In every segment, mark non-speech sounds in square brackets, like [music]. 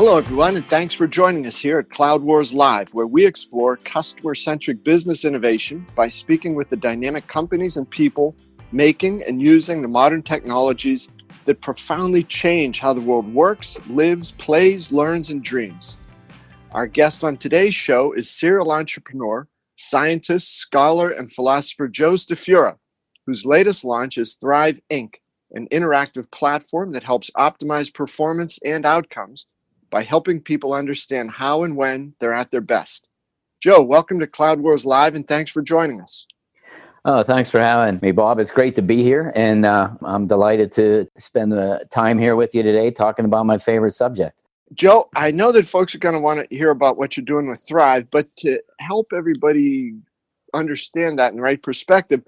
Hello, everyone, and thanks for joining us here at Cloud Wars Live, where we explore customer centric business innovation by speaking with the dynamic companies and people making and using the modern technologies that profoundly change how the world works, lives, plays, learns, and dreams. Our guest on today's show is serial entrepreneur, scientist, scholar, and philosopher Joe Stafura, whose latest launch is Thrive Inc., an interactive platform that helps optimize performance and outcomes by helping people understand how and when they're at their best. Joe, welcome to Cloud Wars Live and thanks for joining us. Oh, thanks for having me, Bob. It's great to be here, and uh, I'm delighted to spend the time here with you today talking about my favorite subject. Joe, I know that folks are going to want to hear about what you're doing with Thrive, but to help everybody understand that in the right perspective,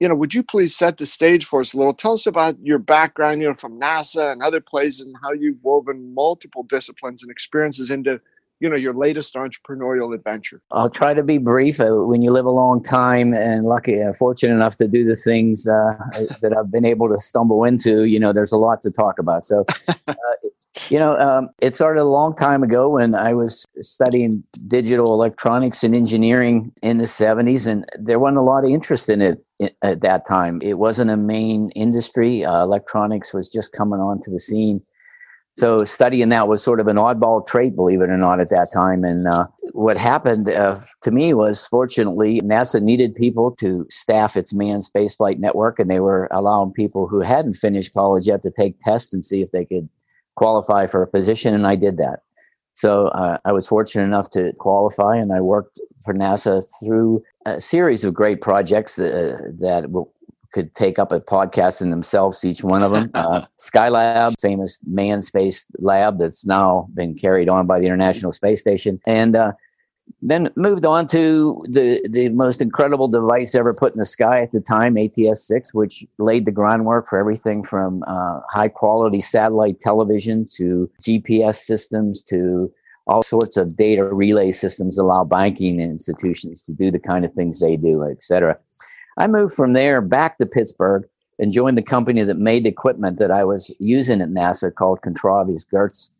you know, would you please set the stage for us a little? Tell us about your background, you know, from NASA and other places, and how you've woven multiple disciplines and experiences into, you know, your latest entrepreneurial adventure. I'll try to be brief. Uh, when you live a long time and lucky, uh, fortunate enough to do the things uh, [laughs] that I've been able to stumble into, you know, there's a lot to talk about. So, [laughs] uh, you know, um, it started a long time ago when I was studying digital electronics and engineering in the 70s, and there wasn't a lot of interest in it at that time. It wasn't a main industry. Uh, electronics was just coming onto the scene. So studying that was sort of an oddball trait, believe it or not, at that time. And uh, what happened uh, to me was, fortunately, NASA needed people to staff its manned spaceflight network, and they were allowing people who hadn't finished college yet to take tests and see if they could qualify for a position, and I did that. So uh, I was fortunate enough to qualify, and I worked for NASA through a series of great projects that, uh, that could take up a podcast in themselves, each one of them. [laughs] Uh, Skylab, famous manned space lab that's now been carried on by the International Space Station, and uh, then moved on to the the most incredible device ever put in the sky at the time, ATS-6, which laid the groundwork for everything from uh, high quality satellite television to GPS systems to all sorts of data relay systems allow banking institutions to do the kind of things they do, et cetera. I moved from there back to Pittsburgh and joined the company that made the equipment that I was using at NASA called Contraves Goerz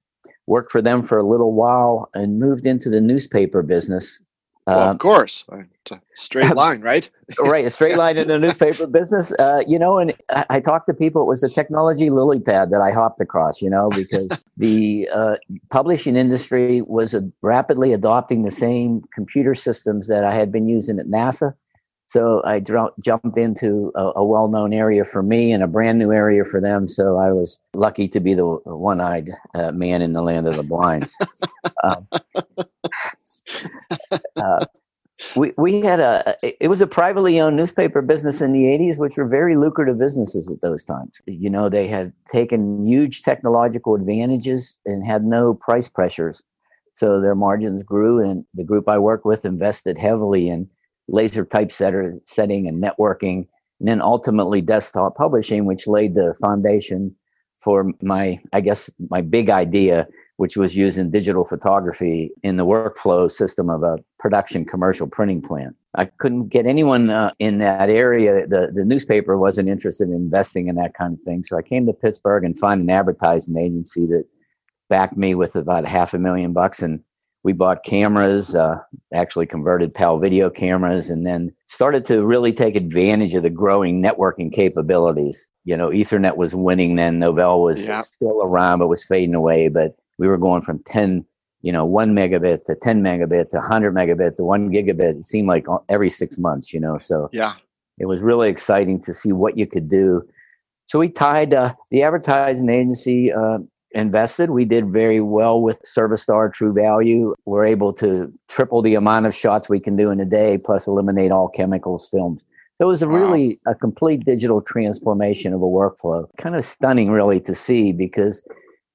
worked for them for a little while and moved into the newspaper business. Well, of um, course, straight [laughs] line, right? [laughs] right, a straight line in the newspaper business. Uh, you know, and I, I talked to people. It was a technology lily pad that I hopped across. You know, because [laughs] the uh, publishing industry was rapidly adopting the same computer systems that I had been using at NASA. So I dr- jumped into a, a well known area for me and a brand new area for them. So I was lucky to be the one eyed uh, man in the land of the blind. [laughs] Um, uh, we, we had a it was a privately owned newspaper business in the 80s which were very lucrative businesses at those times you know they had taken huge technological advantages and had no price pressures so their margins grew and the group i work with invested heavily in laser typesetter setting and networking, and then ultimately desktop publishing, which laid the foundation for my, I guess, my big idea, which was using digital photography in the workflow system of a production commercial printing plant. I couldn't get anyone uh, in that area. The, the newspaper wasn't interested in investing in that kind of thing. So I came to Pittsburgh and found an advertising agency that backed me with about half a million bucks and we bought cameras, uh, actually converted PAL video cameras, and then started to really take advantage of the growing networking capabilities. You know, Ethernet was winning then, Novell was yep. still around, but was fading away. But we were going from 10, you know, one megabit to 10 megabit to 100 megabit to one gigabit. It seemed like every six months, you know. So, yeah, it was really exciting to see what you could do. So we tied uh, the advertising agency uh, invested. We did very well with ServiStar True Value. We're able to triple the amount of shots we can do in a day, plus eliminate all chemicals, films. So it was a wow. really a complete digital transformation of a workflow. Kind of stunning, really, to see because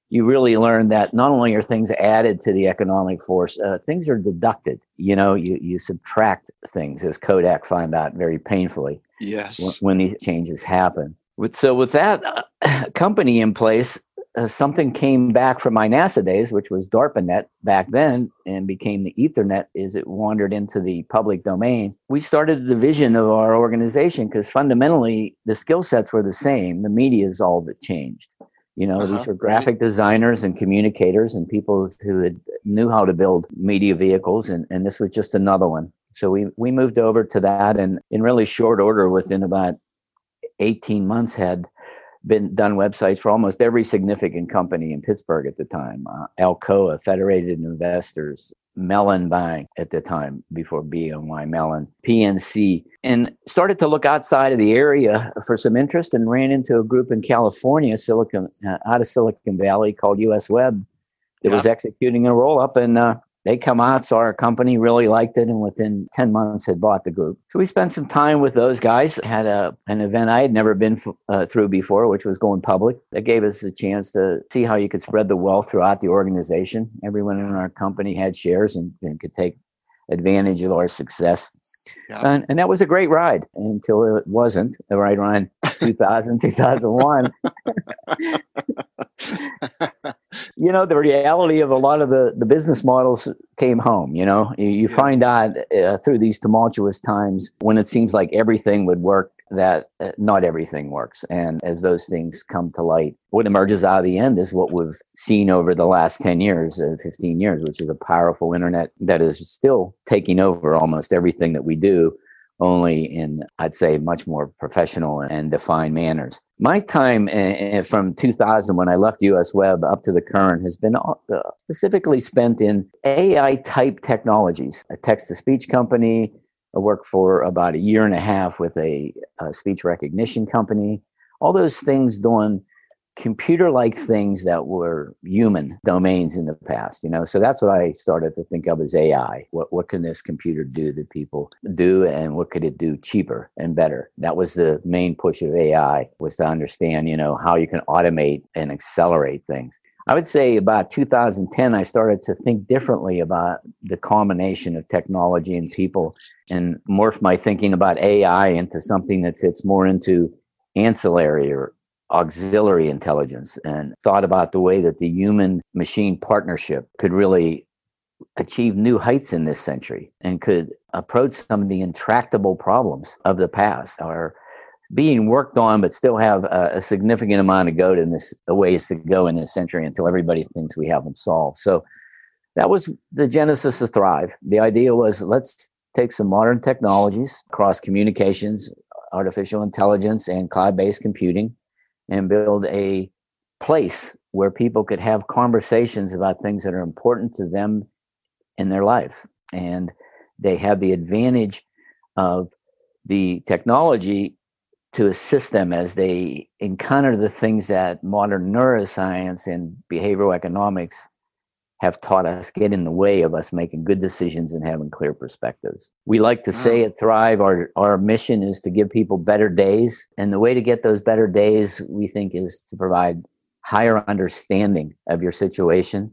you really learn that not only are things added to the economic force, uh, things are deducted. You know, you, you subtract things, as Kodak found out very painfully. Yes. When, when these changes happen. With, so with that uh, [coughs] company in place, uh, something came back from my NASA days, which was DARPANET back then, and became the Ethernet as it wandered into the public domain. We started a division of our organization because fundamentally the skill sets were the same. The media is all that changed. You know, uh-huh. these were graphic designers and communicators and people who had, knew how to build media vehicles, and, and this was just another one. So we we moved over to that, and in really short order, within about eighteen months, had been done websites for almost every significant company in Pittsburgh at the time. Uh, Alcoa, Federated Investors, Mellon Bank at the time before BNY Mellon, PNC, and started to look outside of the area for some interest and ran into a group in California, Silicon uh, out of Silicon Valley called US Web that yeah. was executing a roll up and uh, they come out, saw our company, really liked it, and within 10 months had bought the group. So we spent some time with those guys, had a, an event I had never been uh, through before, which was going public. That gave us a chance to see how you could spread the wealth throughout the organization. Everyone in our company had shares and, and could take advantage of our success. Yeah. And, and that was a great ride until it wasn't right around [laughs] 2000, 2001. [laughs] you know, the reality of a lot of the, the business models came home. You know, you, you yeah. find out uh, through these tumultuous times when it seems like everything would work that uh, not everything works. And as those things come to light, what emerges out of the end is what we've seen over the last 10 years, uh, 15 years, which is a powerful internet that is still taking over almost everything that we do only in, I'd say, much more professional and defined manners. My time uh, from 2000, when I left US Web up to the current, has been uh, specifically spent in AI type technologies, a text to speech company. I worked for about a year and a half with a, a speech recognition company. All those things doing computer like things that were human domains in the past you know? So that's what i started to think of as ai what, what can this computer do that people do and what could it do cheaper and better? That was the main push of ai was to understand you know how you can automate and accelerate things. I would say about 2010, I started to think differently about the combination of technology and people and morph my thinking about AI into something that fits more into ancillary or auxiliary intelligence and thought about the way that the human machine partnership could really achieve new heights in this century and could approach some of the intractable problems of the past are being worked on but still have a, a significant amount of go in this a ways to go in this century until everybody thinks we have them solved. So that was the genesis of thrive. The idea was let's take some modern technologies across communications artificial intelligence and cloud-based computing and build a place where people could have conversations about things that are important to them in their lives. And they have the advantage of the technology to assist them as they encounter the things that modern neuroscience and behavioral economics have taught us get in the way of us making good decisions and having clear perspectives. We like to say at Thrive, our, our mission is to give people better days. And the way to get those better days, we think, is to provide higher understanding of your situation,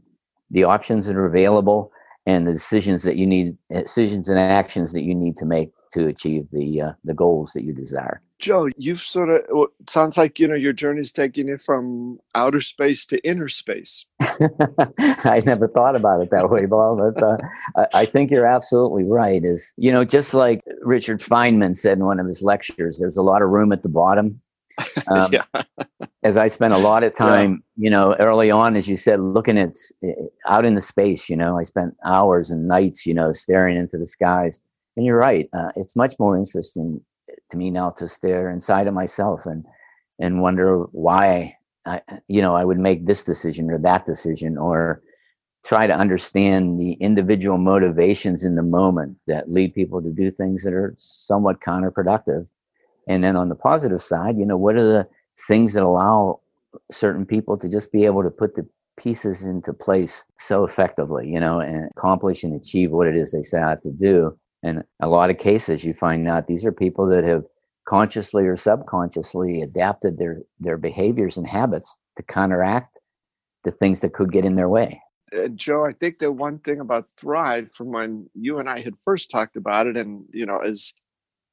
the options that are available, and the decisions that you need, decisions and actions that you need to make to achieve the uh, the goals that you desire. Joe, you've sort of sounds like you know your journey's taking you from outer space to inner space. [laughs] I never thought about it that way, Bob, but uh, I, I, think you're absolutely right. Is you know just like Richard Feynman said in one of his lectures, there's a lot of room at the bottom. [laughs] Um, yeah. as I spent a lot of time, yeah. you know, early on, as you said, looking at eh, out in the space. You know, I spent hours and nights, you know, staring into the skies. And you're right. Uh, it's much more interesting to me now to stare inside of myself and and wonder why I, you know, I would make this decision or that decision, or try to understand the individual motivations in the moment that lead people to do things that are somewhat counterproductive. And then on the positive side, you know, what are the things that allow certain people to just be able to put the pieces into place so effectively, you know, and accomplish and achieve what it is they set out to do. And a lot of cases, you find out these are people that have consciously or subconsciously adapted their their behaviors and habits to counteract the things that could get in their way. Uh, Joe, I think the one thing about Thrive from when you and I had first talked about it, and you know, as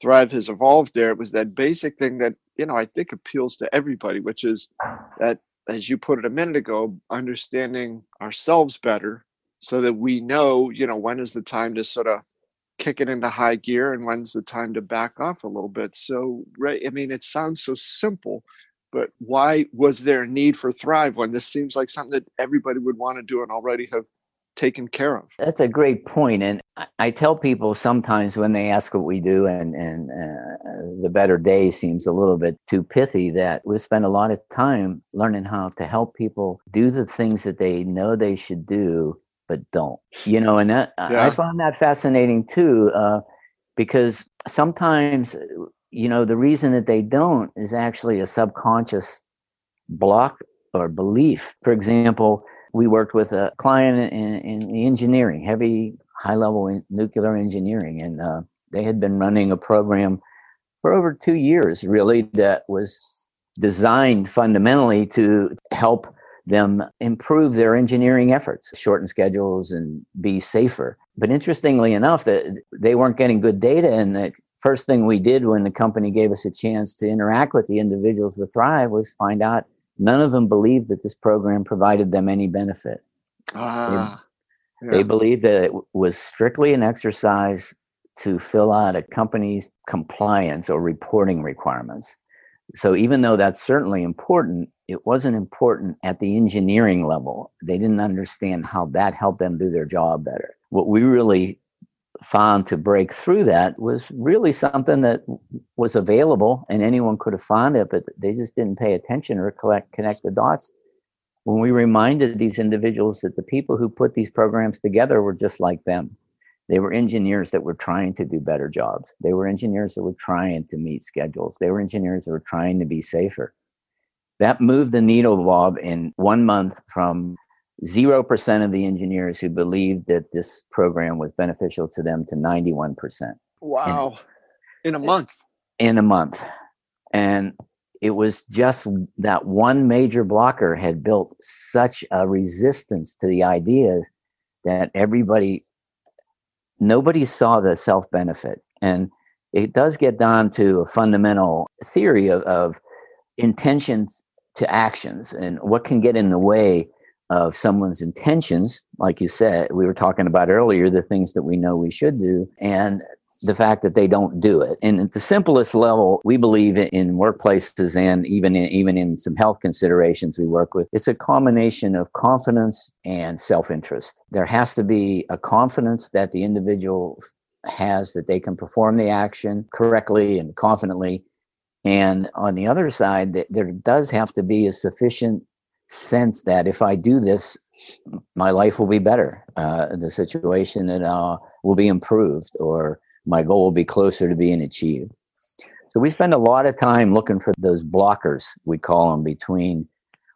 Thrive has evolved, there it was that basic thing that you know I think appeals to everybody, which is that, as you put it a minute ago, understanding ourselves better, so that we know, you know, when is the time to sort of kick it into high gear and when's the time to back off a little bit so right i mean it sounds so simple but why was there a need for Thrive when this seems like something that everybody would want to do and already have taken care of? That's a great point, and I tell people sometimes when they ask what we do, and and uh, the better day seems a little bit too pithy. That we spend a lot of time learning how to help people do the things that they know they should do but don't. You know, and that, yeah. I find that fascinating too, uh, because sometimes you know the reason that they don't is actually a subconscious block or belief. For example we worked with a client in, in engineering, heavy, high level nuclear engineering, and uh, they had been running a program for over two years, really, that was designed fundamentally to help them improve their engineering efforts, shorten schedules, and be safer. But interestingly enough, that they weren't getting good data, and the first thing we did when the company gave us a chance to interact with the individuals with Thrive was find out None of them believed that this program provided them any benefit. Ah, they, yeah. they believed that it was strictly an exercise to fill out a company's compliance or reporting requirements. So even though that's certainly important, it wasn't important at the engineering level. They didn't understand how that helped them do their job better. What we really found to break through that was really something that was available and anyone could have found it, but they just didn't pay attention or collect, connect the dots. When we reminded these individuals that the people who put these programs together were just like them, they were engineers that were trying to do better jobs. They were engineers that were trying to meet schedules. They were engineers that were trying to be safer. That moved the needle, Bob, in one month from 0% of the engineers who believed that this program was beneficial to them to 91%. Wow. In, in a month. In a month. And it was just that one major blocker had built such a resistance to the idea that everybody, nobody saw the self benefit. And it does get down to a fundamental theory of, of intentions to actions and what can get in the way of someone's intentions, like you said, we were talking about earlier, the things that we know we should do, and the fact that they don't do it. And at the simplest level, we believe in workplaces and even in, even in some health considerations we work with, it's a combination of confidence and self-interest. There has to be a confidence that the individual has that they can perform the action correctly and confidently. And on the other side, there does have to be a sufficient sense that if I do this, my life will be better. Uh, the situation that uh, will be improved, or my goal will be closer to being achieved. So we spend a lot of time looking for those blockers, we call them, between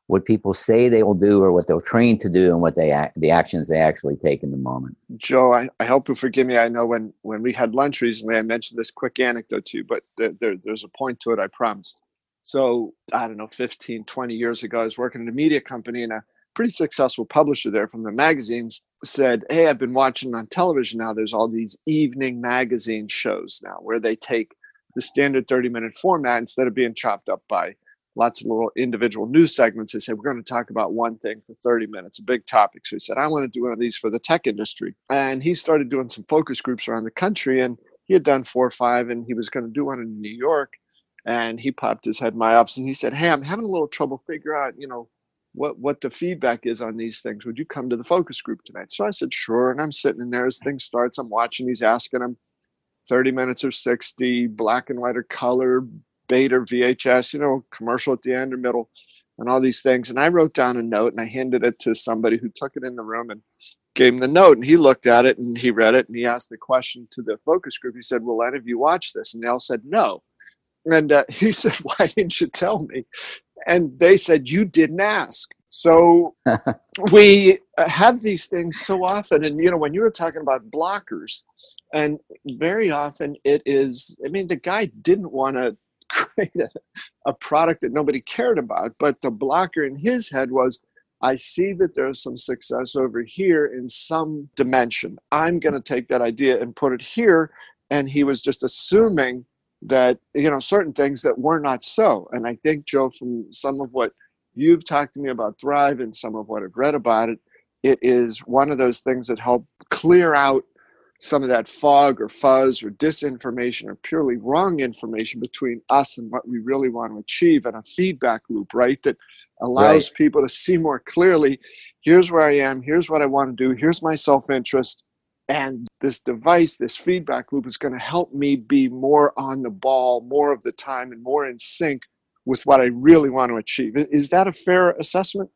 what people say they will do or what they'll train to do and what they act, the actions they actually take in the moment. Joe, I, I hope you forgive me. I know when when we had lunch recently, I mentioned this quick anecdote to you, but there, there, there's a point to it. I promise. So I don't know, 15, 20 years ago, I was working in a media company and a pretty successful publisher there from the magazines said, Hey, I've been watching on television now. There's all these evening magazine shows now where they take the standard 30 minute format instead of being chopped up by lots of little individual news segments. They said, We're going to talk about one thing for 30 minutes, a big topic. So he said, I want to do one of these for the tech industry. And he started doing some focus groups around the country. And he had done four or five, and he was going to do one in New York and he popped his head in my office and he said, "Hey, I'm having a little trouble figure out, you know, what what the feedback is on these things. Would you come to the focus group tonight?" So I said, "Sure." And I'm sitting in there as things starts. I'm watching. He's asking him, 30 minutes or 60, black and white or color, beta VHS, you know, commercial at the end or middle, and all these things. And I wrote down a note and I handed it to somebody who took it in the room and gave him the note. And he looked at it and he read it and he asked the question to the focus group. He said, "Will any of you watch this?" And they all said, "No." And uh, [laughs] he said, Why didn't you tell me? And they said, You didn't ask. So [laughs] we have these things so often. And, you know, when you were talking about blockers, and very often it is, I mean, the guy didn't want to [laughs] create a, a product that nobody cared about, but the blocker in his head was, I see that there's some success over here in some dimension. I'm going to take that idea and put it here. And he was just assuming that you know certain things that were not so and i think joe from some of what you've talked to me about thrive and some of what i've read about it it is one of those things that help clear out some of that fog or fuzz or disinformation or purely wrong information between us and what we really want to achieve and a feedback loop, right? That allows right. people to see more clearly here's where I am, here's what I want to do, here's my self interest. And this device, this feedback loop is going to help me be more on the ball more of the time and more in sync with what I really want to achieve. Is that a fair assessment?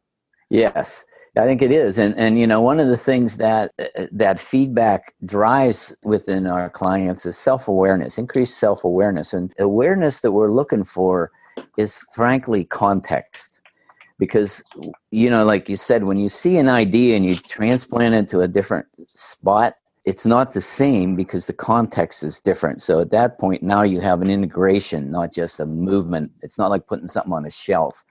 Yes. I think it is, and and you know one of the things that uh, uh, that feedback drives within our clients is self awareness, increased self awareness, and awareness that we're looking for is frankly context, because you know, like you said, when you see an idea and you transplant it to a different spot, it's not the same because the context is different. So at that point, now you have an integration, not just a movement. It's not like putting something on a shelf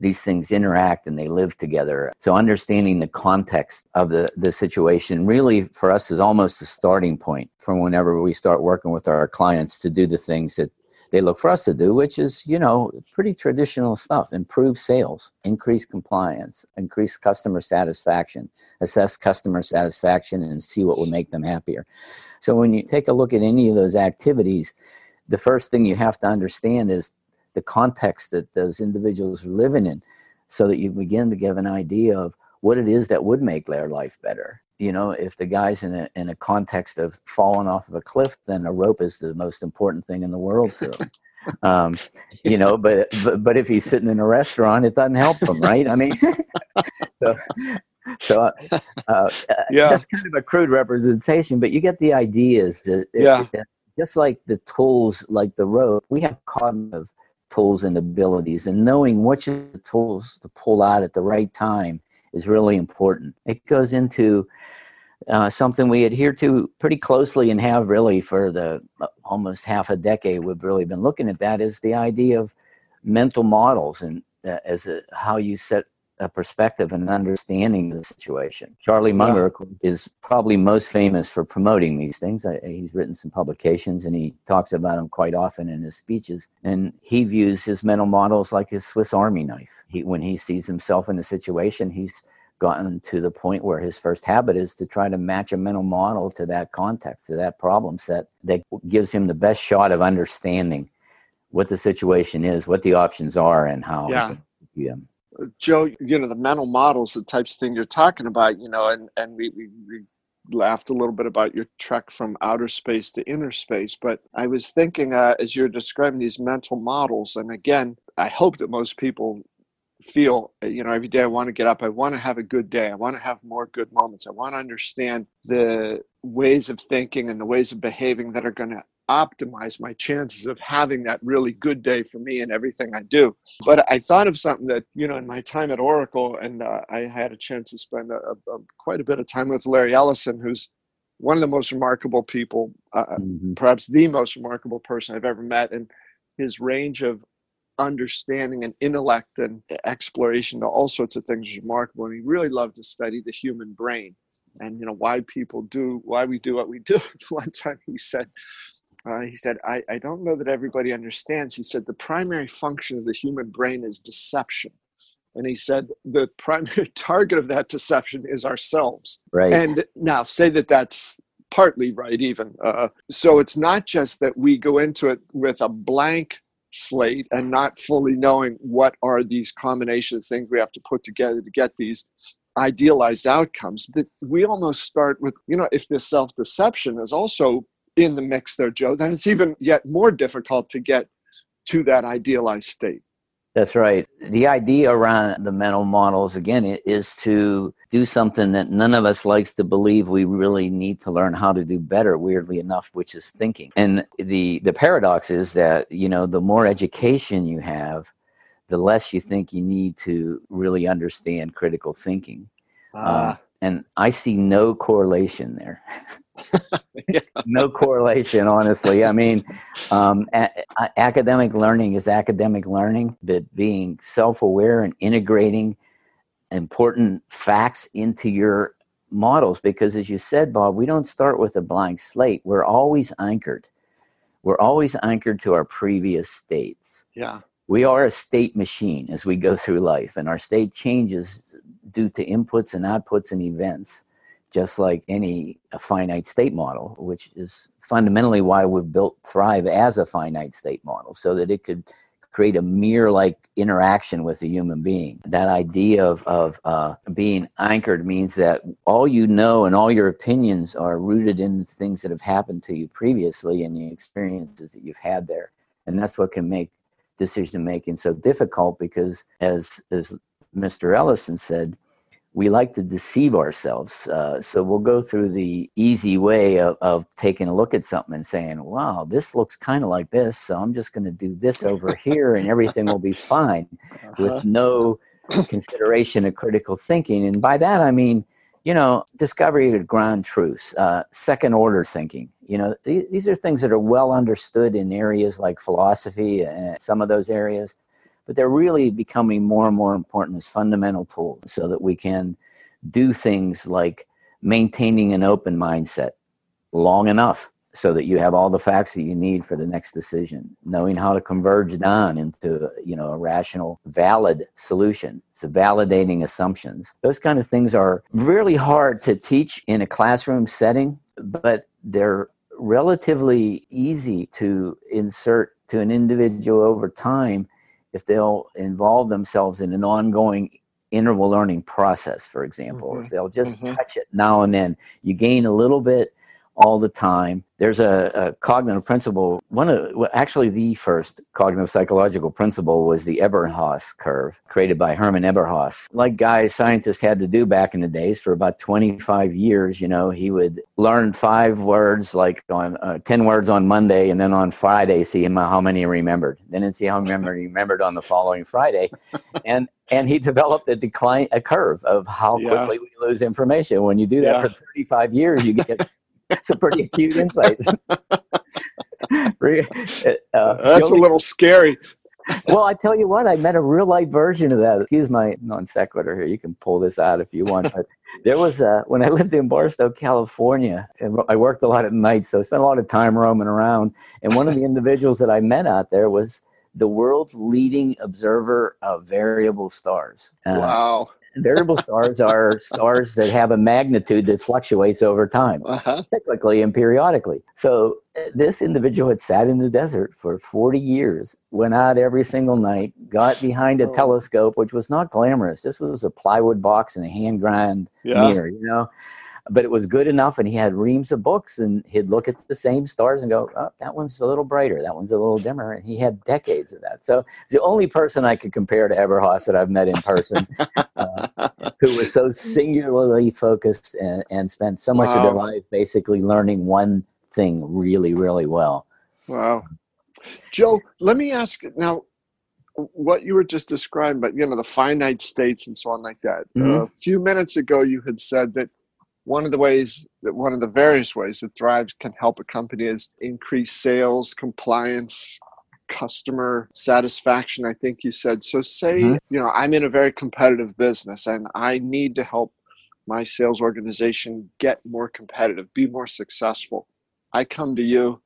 these things interact and they live together. So understanding the context of the, the situation really for us is almost a starting point from whenever we start working with our clients to do the things that they look for us to do, which is, you know, pretty traditional stuff. Improve sales, increase compliance, increase customer satisfaction, assess customer satisfaction and see what would make them happier. So when you take a look at any of those activities, the first thing you have to understand is the context that those individuals are living in so that you begin to give an idea of what it is that would make their life better you know if the guy's in a, in a context of falling off of a cliff then a rope is the most important thing in the world to him [laughs] um, you know but, but but if he's sitting in a restaurant it doesn't help him right i mean [laughs] so, so uh, uh, yeah. that's kind of a crude representation but you get the ideas that yeah. Just like the tools like the rope we have cognitive tools and abilities and knowing which of the tools to pull out at the right time is really important. It goes into uh, something we adhere to pretty closely and have really for the uh, almost half a decade we've really been looking at that is the idea of mental models and uh, as a, how you set a perspective and understanding of the situation. Charlie Munger yeah. is probably most famous for promoting these things. Uh, he's written some publications and he talks about them quite often in his speeches. And he views his mental models like his Swiss Army knife. He, when he sees himself in a situation, he's gotten to the point where his first habit is to try to match a mental model to that context, to that problem set that gives him the best shot of understanding what the situation is, what the options are, and how yeah. Joe, you know, the mental models, the types of thing you're talking about, you know, and, and we, we, we laughed a little bit about your trek from outer space to inner space. But I was thinking uh, as you're describing these mental models, and again, I hope that most people feel, you know, every day I want to get up, I want to have a good day, I want to have more good moments, I want to understand the ways of thinking and the ways of behaving that are going to optimize my chances of having that really good day for me and everything I do. But I thought of something that, you know, in my time at Oracle, and uh, I had a chance to spend a, a, quite a bit of time with Larry Ellison, who's one of the most remarkable people, uh, uh, mm-hmm. perhaps the most remarkable person I've ever met. And his range of understanding and intellect and exploration to all sorts of things is remarkable. And he really loved to study the human brain and you know why people do why we do what we do [laughs] one time he said uh, he said, I, I don't know that everybody understands. He said, the primary function of the human brain is deception. And he said, the primary [laughs] target of that deception is ourselves. Right. And now, say that that's partly right, even. Uh, so it's not just that we go into it with a blank slate and not fully knowing what are these combinations of things we have to put together to get these idealized outcomes. But we almost start with, you know, if this self deception is also in the mix there, Joe, then it's even yet more difficult to get to that idealized state. That's right. The idea around the mental models, again, is to do something that none of us likes to believe we really need to learn how to do better, weirdly enough, which is thinking. And the, the paradox is that, you know, the more education you have, the less you think you need to really understand critical thinking. Uh, and I see no correlation there. [laughs] [laughs] yeah. no correlation, honestly. I mean, um, a- academic learning is academic learning, but being self aware and integrating important facts into your models, because as you said, Bob, we don't start with a blank slate. We're always anchored. We're always anchored to our previous states. Yeah. We are a state machine as we go through life, and our state changes due to inputs and outputs and events just like any finite state model, which is fundamentally why we've built Thrive as a finite state model, so that it could create a mirror like interaction with a human being. That idea of, of uh, being anchored means that all you know and all your opinions are rooted in things that have happened to you previously and the experiences that you've had there. And that's what can make decision making so difficult because, as, as Mr. Ellison said, we like to deceive ourselves. Uh, so we'll go through the easy way of, of taking a look at something and saying, wow, this looks kind of like this. So I'm just going to do this over here and everything will be fine [laughs] uh-huh. with no consideration of critical thinking. And by that, I mean, you know, discovery of ground truths, uh, second order thinking. You know, th- these are things that are well understood in areas like philosophy and some of those areas but they're really becoming more and more important as fundamental tools so that we can do things like maintaining an open mindset long enough so that you have all the facts that you need for the next decision knowing how to converge down into you know a rational valid solution so validating assumptions. Those kind of things are really hard to teach in a classroom setting but they're relatively easy to insert to an individual over time if they'll involve themselves in an ongoing interval learning process, for example, mm-hmm. if they'll just mm-hmm. touch it now and then, you gain a little bit all the time. There's a, a cognitive principle. One of well, actually the first cognitive psychological principle was the Ebbinghaus curve, created by Hermann Ebbinghaus. Like guys scientists had to do back in the days for about 25 years. You know, he would learn five words, like on uh, 10 words on Monday, and then on Friday see how many he remembered. Then see how many he remembered on the following Friday, and and he developed a decline a curve of how yeah. quickly we lose information. When you do that yeah. for 35 years, you get [laughs] some pretty acute insights. [laughs] uh, That's a little scary. well, I tell you what, I met a real life version of that. Excuse my non sequitur here. You can pull this out if you want. But there was a, when I lived in Barstow, California, I worked a lot at night, so I spent a lot of time roaming around. And one of the individuals that I met out there was the world's leading observer of variable stars. Uh, wow variable stars are [laughs] stars that have a magnitude that fluctuates over time, uh-huh. cyclically and periodically. So uh, this individual had sat in the desert for 40 years, went out every single night, got behind a oh. telescope, which was not glamorous. This was a plywood box and a hand grind yeah. mirror, you know but it was good enough and he had reams of books and he'd look at the same stars and go oh, that one's a little brighter that one's a little dimmer and he had decades of that so it's the only person i could compare to ebbinghaus that i've met in person uh, who was so singularly focused and, and spent so much wow. of their life basically learning one thing really really well wow joe let me ask now what you were just describing, but you know the finite states and so on like that. Mm-hmm. Uh, a few minutes ago, you had said that one of the ways that one of the various ways that Thrive can help a company is increase sales, compliance, customer satisfaction. I think you said. So say, mm-hmm. you know, I'm in a very competitive business and I need to help my sales organization get more competitive, be more successful. I come to you,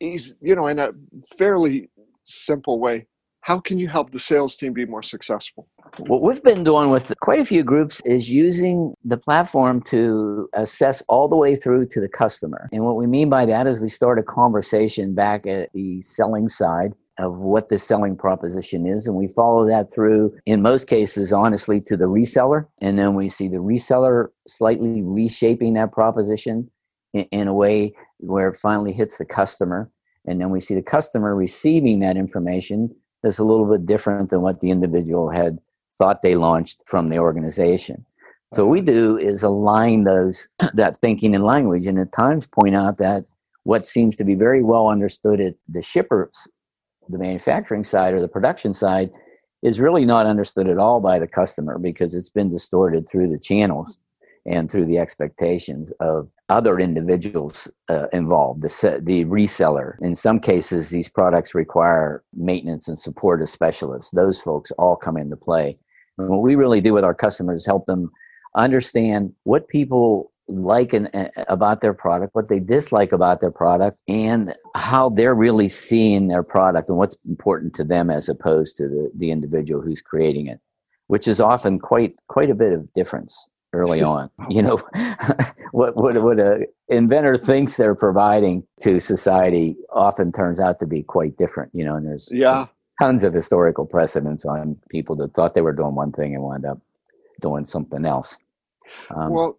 you know, in a fairly simple way how can you help the sales team be more successful? What we've been doing with quite a few groups is using the platform to assess all the way through to the customer. And what we mean by that is we start a conversation back at the selling side of what the selling proposition is. And we follow that through, in most cases, honestly, to the reseller. And then we see the reseller slightly reshaping that proposition in, in a way where it finally hits the customer. And then we see the customer receiving that information that's a little bit different than what the individual had thought they launched from the organization. So what we do is align those [clears throat] that thinking and language, and at times point out that what seems to be very well understood at the shippers, the manufacturing side or the production side, is really not understood at all by the customer because it's been distorted through the channels and through the expectations of other individuals uh, involved, the, the reseller. In some cases, these products require maintenance and support of specialists. Those folks all come into play. And what we really do with our customers is help them understand what people like and uh, about their product, what they dislike about their product, and how they're really seeing their product and what's important to them as opposed to the, the individual who's creating it, which is often quite quite a bit of difference early on. You know, [laughs] what what what a inventor thinks they're providing to society often turns out to be quite different. You know, and there's yeah tons of historical precedents on people that thought they were doing one thing and wound up doing something else. Um, well,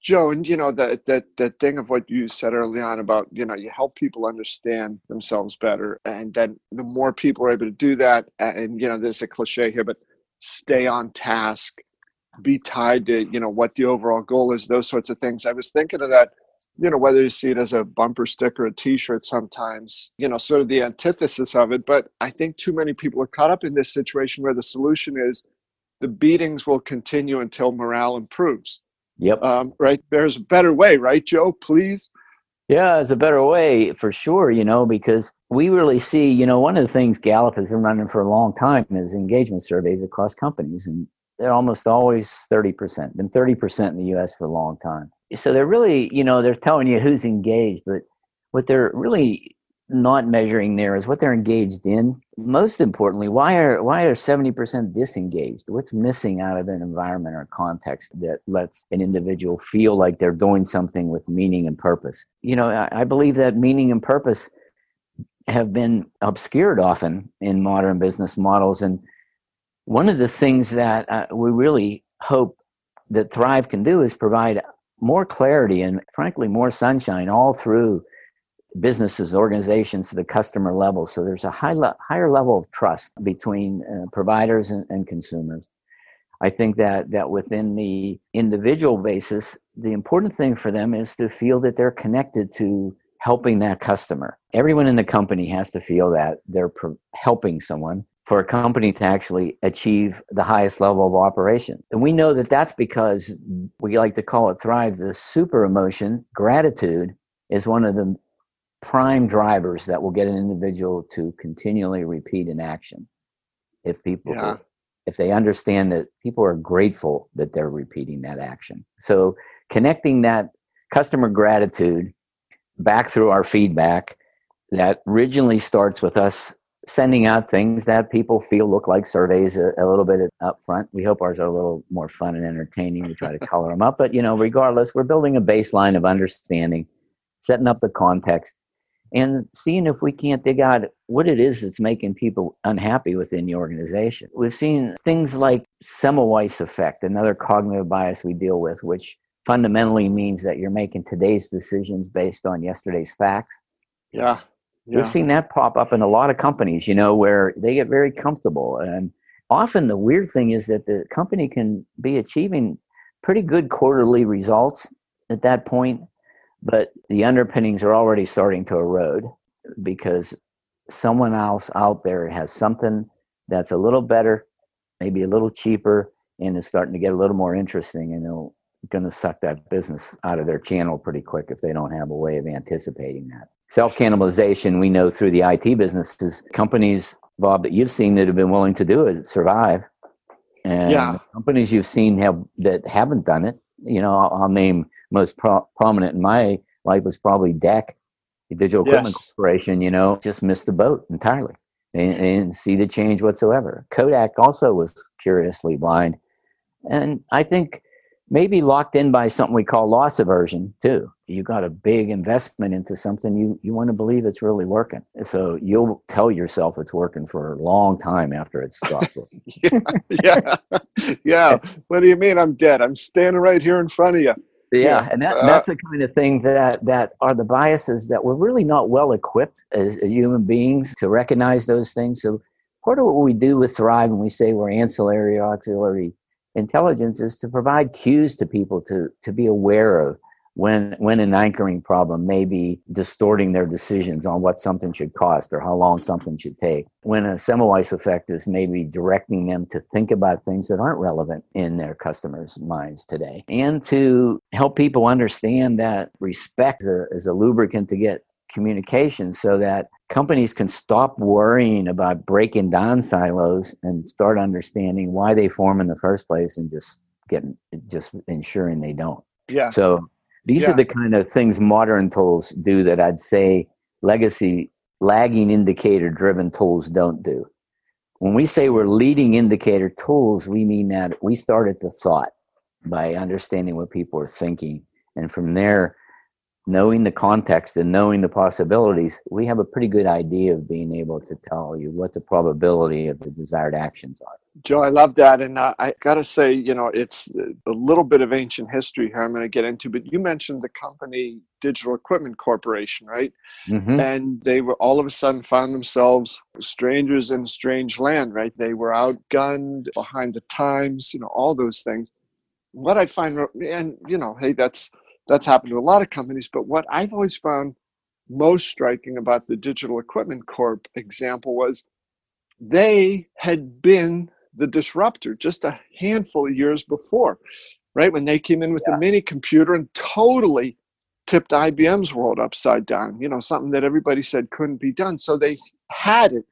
Joe, and you know that that that thing of what you said early on about you know you help people understand themselves better, and then the more people are able to do that, and you know there's a cliche here, but stay on task, be tied to you know what the overall goal is, those sorts of things. I was thinking of that, you know, whether you see it as a bumper sticker, a T-shirt, sometimes you know, sort of the antithesis of it. But I think too many people are caught up in this situation where the solution is the beatings will continue until morale improves. Yep. Um, right. There's a better way, right, Joe? Please. Yeah, there's a better way for sure, you know, because we really see, you know, one of the things Gallup has been running for a long time is engagement surveys across companies. And they're almost always 30%, been 30% in the US for a long time. So they're really, you know, they're telling you who's engaged, but what they're really not measuring there is what they're engaged in. Most importantly, why are why are 70% disengaged? What's missing out of an environment or context that lets an individual feel like they're doing something with meaning and purpose? You know, I, I believe that meaning and purpose have been obscured often in modern business models. And one of the things that uh, we really hope that Thrive can do is provide more clarity and, frankly, more sunshine all through businesses, organizations to the customer level. So there's a high le- higher level of trust between uh, providers and, and consumers. I think that that within the individual basis, the important thing for them is to feel that they're connected to helping that customer. Everyone in the company has to feel that they're pro- helping someone for a company to actually achieve the highest level of operation. And we know that that's because we like to call it thrive the super emotion, gratitude is one of the prime drivers that will get an individual to continually repeat an action if people yeah. if they understand that people are grateful that they're repeating that action so connecting that customer gratitude back through our feedback that originally starts with us sending out things that people feel look like surveys a, a, little bit up front. We hope ours are a little more fun and entertaining. We try to [laughs] color them up, but you know, regardless, we're building a baseline of understanding, setting up the context, and seeing if we can't dig out what it is that's making people unhappy within the organization. We've seen things like Semmelweis effect, another cognitive bias we deal with, which fundamentally means that you're making today's decisions based on yesterday's facts. Yeah. Yeah. We've seen that pop up in a lot of companies, you know, where they get very comfortable. And often the weird thing is that the company can be achieving pretty good quarterly results at that point but the underpinnings are already starting to erode because someone else out there has something that's a little better, maybe a little cheaper, and is starting to get a little more interesting, and they're going to suck that business out of their channel pretty quick if they don't have a way of anticipating that. Self cannibalization, we know through the IT businesses, companies, Bob, that you've seen that have been willing to do it survive. And yeah. companies you've seen have that haven't done it, you know, I'll, I'll name most pro- prominent in my life was probably DEC, the Digital Equipment yes. Corporation, you know, just missed the boat entirely and, and see the change whatsoever. Kodak also was curiously blind. And I think maybe locked in by something we call loss aversion too. You got a big investment into something you, you want to believe it's really working. So you'll tell yourself it's working for a long time after it's stopped working. [laughs] yeah, yeah, yeah. [laughs] What do you mean I'm dead? I'm standing right here in front of you. Yeah, and that, uh, that's the kind of thing that that are the biases that we're really not well equipped as, as, human beings to recognize those things. So part of what we do with Thrive, and we say we're ancillary or auxiliary intelligence, is to provide cues to people to to be aware of when when an anchoring problem may be distorting their decisions on what something should cost or how long something should take. When a Semmelweis effect is maybe directing them to think about things that aren't relevant in their customers minds today. And to help people understand that respect is a, is a lubricant to get communication so that companies can stop worrying about breaking down silos and start understanding why they form in the first place and just getting just ensuring they don't yeah so these yeah. are the kind of things modern tools do that I'd say legacy lagging indicator driven tools don't do. When we say we're leading indicator tools, we mean that we start at the thought. by understanding what people are thinking. And from there, knowing the context and knowing the possibilities, we have a pretty good idea of being able to tell you what the probability of the desired actions are. Joe, I love that. And uh, I got to say, you know, it's a little bit of ancient history here I'm going to get into, but you mentioned the company Digital Equipment Corporation, right? Mm-hmm. And they were all of a sudden found themselves strangers in a strange land, right? They were outgunned, behind the times, you know, all those things. What I find, and, you know, hey, that's, that's happened to a lot of companies. But what I've always found most striking about the Digital Equipment Corp example was they had been the disruptor just a handful of years before, right? When they came in with yeah. a mini computer and totally tipped IBM's world upside down, you know, something that everybody said couldn't be done. So they had it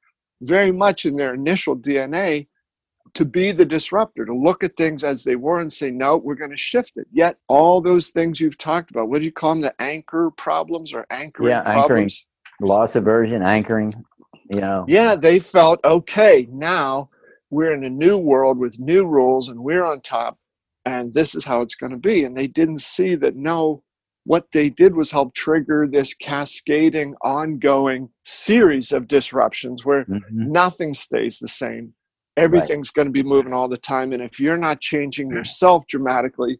very much in their initial DNA to be the disruptor, to look at things as they were and say, no, we're going to shift it. Yet all those things you've talked about, what do you call them? The anchor problems or anchoring yeah, problems? Anchoring. Loss aversion, anchoring, you know. Yeah, they felt, okay, now we're in a new world with new rules and we're on top and this is how it's going to be. And they didn't see that, no, what they did was help trigger this cascading, ongoing series of disruptions where mm-hmm. nothing stays the same everything's right. going to be moving all the time and if you're not changing yourself dramatically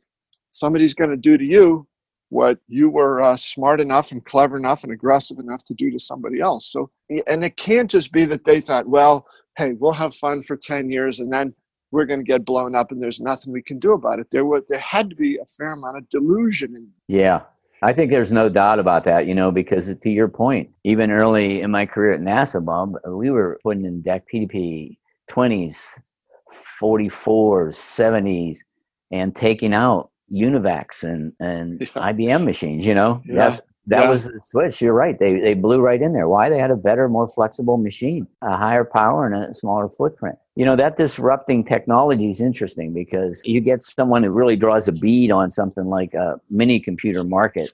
somebody's going to do to you what you were uh, smart enough and clever enough and aggressive enough to do to somebody else. So and it can't just be that they thought well hey we'll have fun for 10 years and then we're going to get blown up and there's nothing we can do about it. There was there had to be a fair amount of delusion yeah. I think there's no doubt about that, you know, because to your point, even early in my career at NASA, Bob, we were putting in DEC PDP 20s, 44s, 70s, and taking out UNIVACs and, and [laughs] yeah. IBM machines, you know? Yeah. That's, that yeah. was the switch. You're right. They, they blew right in there. Why? They had a better, more flexible machine, a higher power, and a smaller footprint. You know, that disrupting technology is interesting because you get someone who really draws a bead on something like a mini computer market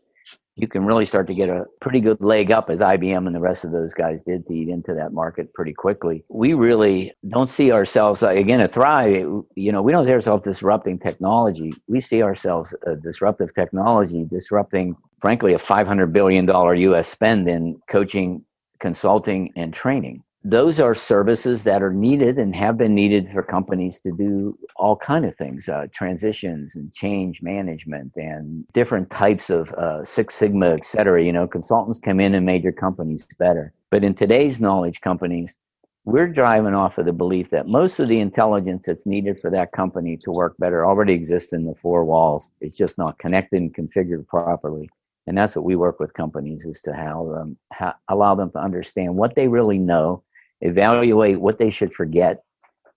you can really start to get a pretty good leg up as IBM and the rest of those guys did to eat into that market pretty quickly. We really don't see ourselves, uh, again, at Thrive, you know, we don't see ourselves disrupting technology. We see ourselves a disruptive technology, disrupting, frankly, a $500 billion US spend in coaching, consulting, and training those are services that are needed and have been needed for companies to do all kind of things uh, transitions and change management and different types of uh, six sigma et cetera. You know consultants come in and made your companies better. But in today's knowledge companies we're driving off of the belief that most of the intelligence that's needed for that company to work better already exists in the four walls. It's just not connected and configured properly. And that's what we work with companies is to them, how, allow them to understand what they really know evaluate what they should forget,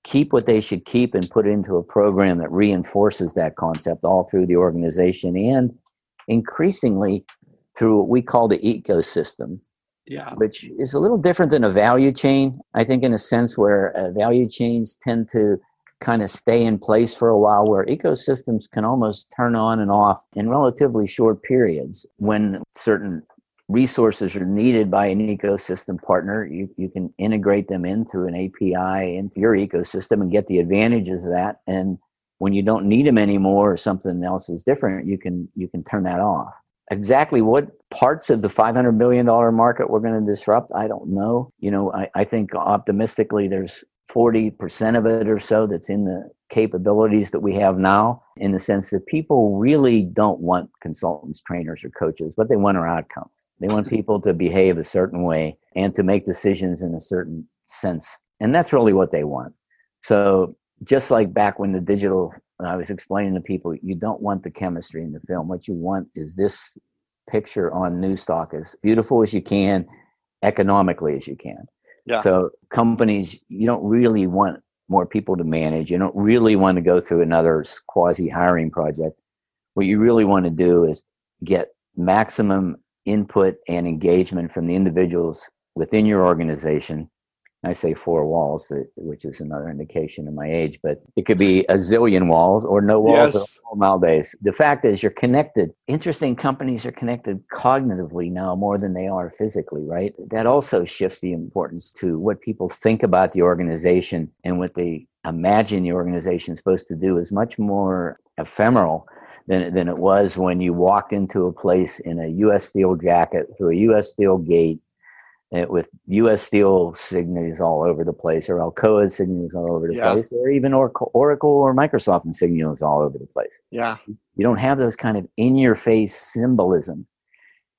keep what they should keep, and put it into a program that reinforces that concept all through the organization and increasingly through what we call the ecosystem. Yeah. Which is a little different than a value chain, I think, in a sense where uh, value chains tend to kind of stay in place for a while, where ecosystems can almost turn on and off in relatively short periods when certain resources are needed by an ecosystem partner, you, you can integrate them in through an API into your ecosystem and get the advantages of that. And when you don't need them anymore or something else is different, you can you can turn that off. Exactly what parts of the $500 billion market we're going to disrupt, I don't know. You know, I, I think optimistically there's 40% of it or so that's in the capabilities that we have now in the sense that people really don't want consultants, trainers, or coaches. What they want are outcomes. They want people to behave a certain way and to make decisions in a certain sense. And that's really what they want. So, just like back when the digital, I was explaining to people, you don't want the chemistry in the film. What you want is this picture on news stock as beautiful as you can, economically as you can. Yeah. So, companies, you don't really want more people to manage. You don't really want to go through another quasi hiring project. What you really want to do is get maximum input and engagement from the individuals within your organization I say four walls, uh, which is another indication of my age, but it could be a zillion walls or no walls yes. nowadays. The fact is, you're connected. Interesting companies are connected cognitively now more than they are physically, right? That also shifts the importance to what people think about the organization and what they imagine the organization is supposed to do is much more ephemeral than, than it was when you walked into a place in a U.S. Steel jacket through a U.S. Steel gate eh, with U.S. Steel signals all over the place, or Alcoa signals all over the yeah. place, or even Oracle, Oracle or Microsoft signals all over the place. Yeah, you don't have those kind of in-your-face symbolism,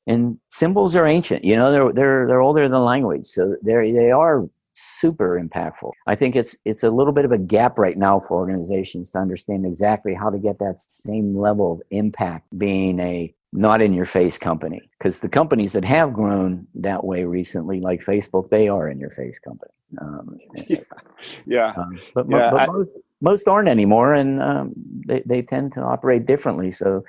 and symbols are ancient. You know, they're they're they're older than language, so they they are super impactful. I think it's it's a little bit of a gap right now for organizations to understand exactly how to get that same level of impact being a not in your face company because the companies that have grown that way recently like facebook they are in your face company um, [laughs] yeah, yeah. Um, but, yeah, but I, most, most aren't anymore and um, they, they tend to operate differently so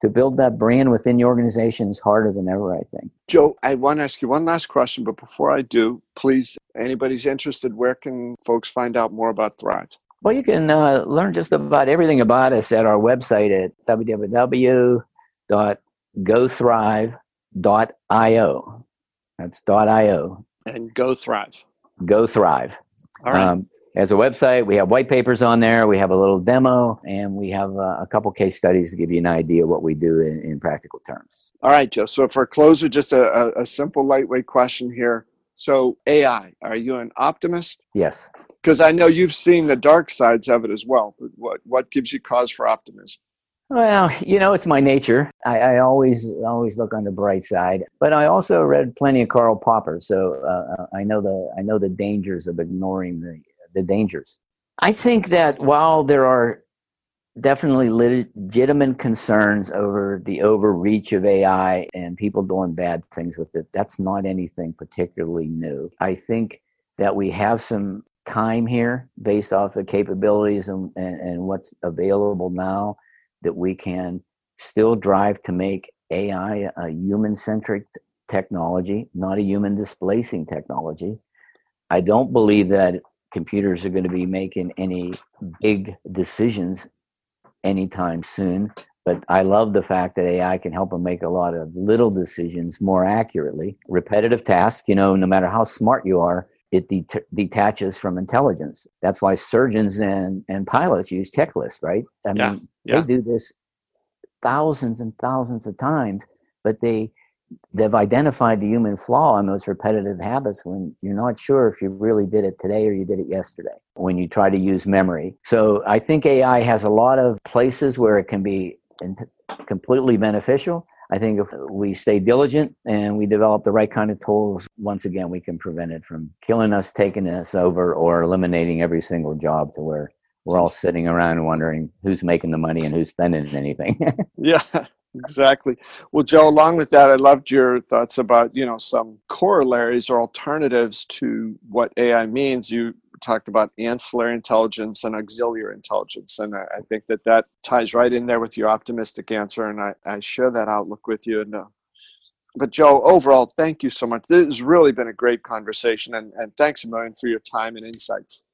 to build that brand within the organization is harder than ever, I think. Joe, I want to ask you one last question, but before I do, please, anybody's interested, where can folks find out more about Thrive? Well, you can uh, learn just about everything about us at our website at www.gothrive.io. That's .io. And Go Thrive. Go Thrive. All right. Um, as a website. We have white papers on there. We have a little demo, and we have uh, a couple case studies to give you an idea of what we do in, in practical terms. All right, Joe. So for a closer, just a, a, simple, lightweight question here. So AI, are you an optimist? Yes. Because I know you've seen the dark sides of it as well. But what what gives you cause for optimism? Well, you know, it's my nature. I, I, always always look on the bright side. But I also read plenty of Karl Popper, so uh, uh I know the I know the dangers of ignoring the the dangers. I think that while there are definitely legitimate concerns over the overreach of AI and people doing bad things with it, that's not anything particularly new. I think that we have some time here based off the capabilities and, and, and what's available now that we can still drive to make AI a human centric technology, not a human displacing technology. I don't believe that computers are going to be making any big decisions anytime soon. But I love the fact that AI can help them make a lot of little decisions more accurately. Repetitive tasks, you know, no matter how smart you are, it det- detaches from intelligence. That's why surgeons and, and pilots use checklists, right? I mean, yeah, yeah. they do this thousands and thousands of times, but they they've identified the human flaw in those repetitive habits when you're not sure if you really did it today or you did it yesterday when you try to use memory. So i think ai has a lot of places where it can be completely beneficial. I think if we stay diligent and we develop the right kind of tools once again we can prevent it from killing us taking us over or eliminating every single job to where we're all sitting around wondering who's making the money and who's spending anything. [laughs] Yeah exactly. Well, Joe, along with that, I loved your thoughts about you know some corollaries or alternatives to what AI means. You talked about ancillary intelligence and auxiliary intelligence, and I, think that that ties right in there with your optimistic answer, and I, I share that outlook with you. And uh, but Joe, overall, thank you so much. This has really been a great conversation, and, and thanks a million for your time and insights.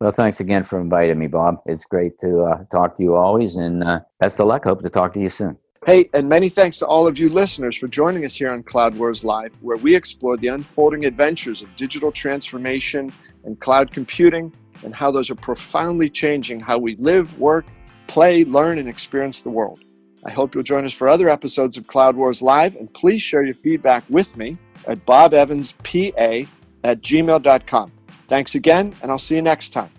Well, thanks again for inviting me, Bob. It's great to uh, talk to you always, and uh, best of luck. Hope to talk to you soon. Hey, and many thanks to all of you listeners for joining us here on Cloud Wars Live, where we explore the unfolding adventures of digital transformation and cloud computing and how those are profoundly changing how we live, work, play, learn, and experience the world. I hope you'll join us for other episodes of Cloud Wars Live, and please share your feedback with me at bobevanspa at gmail.com. Thanks again, and I'll see you next time.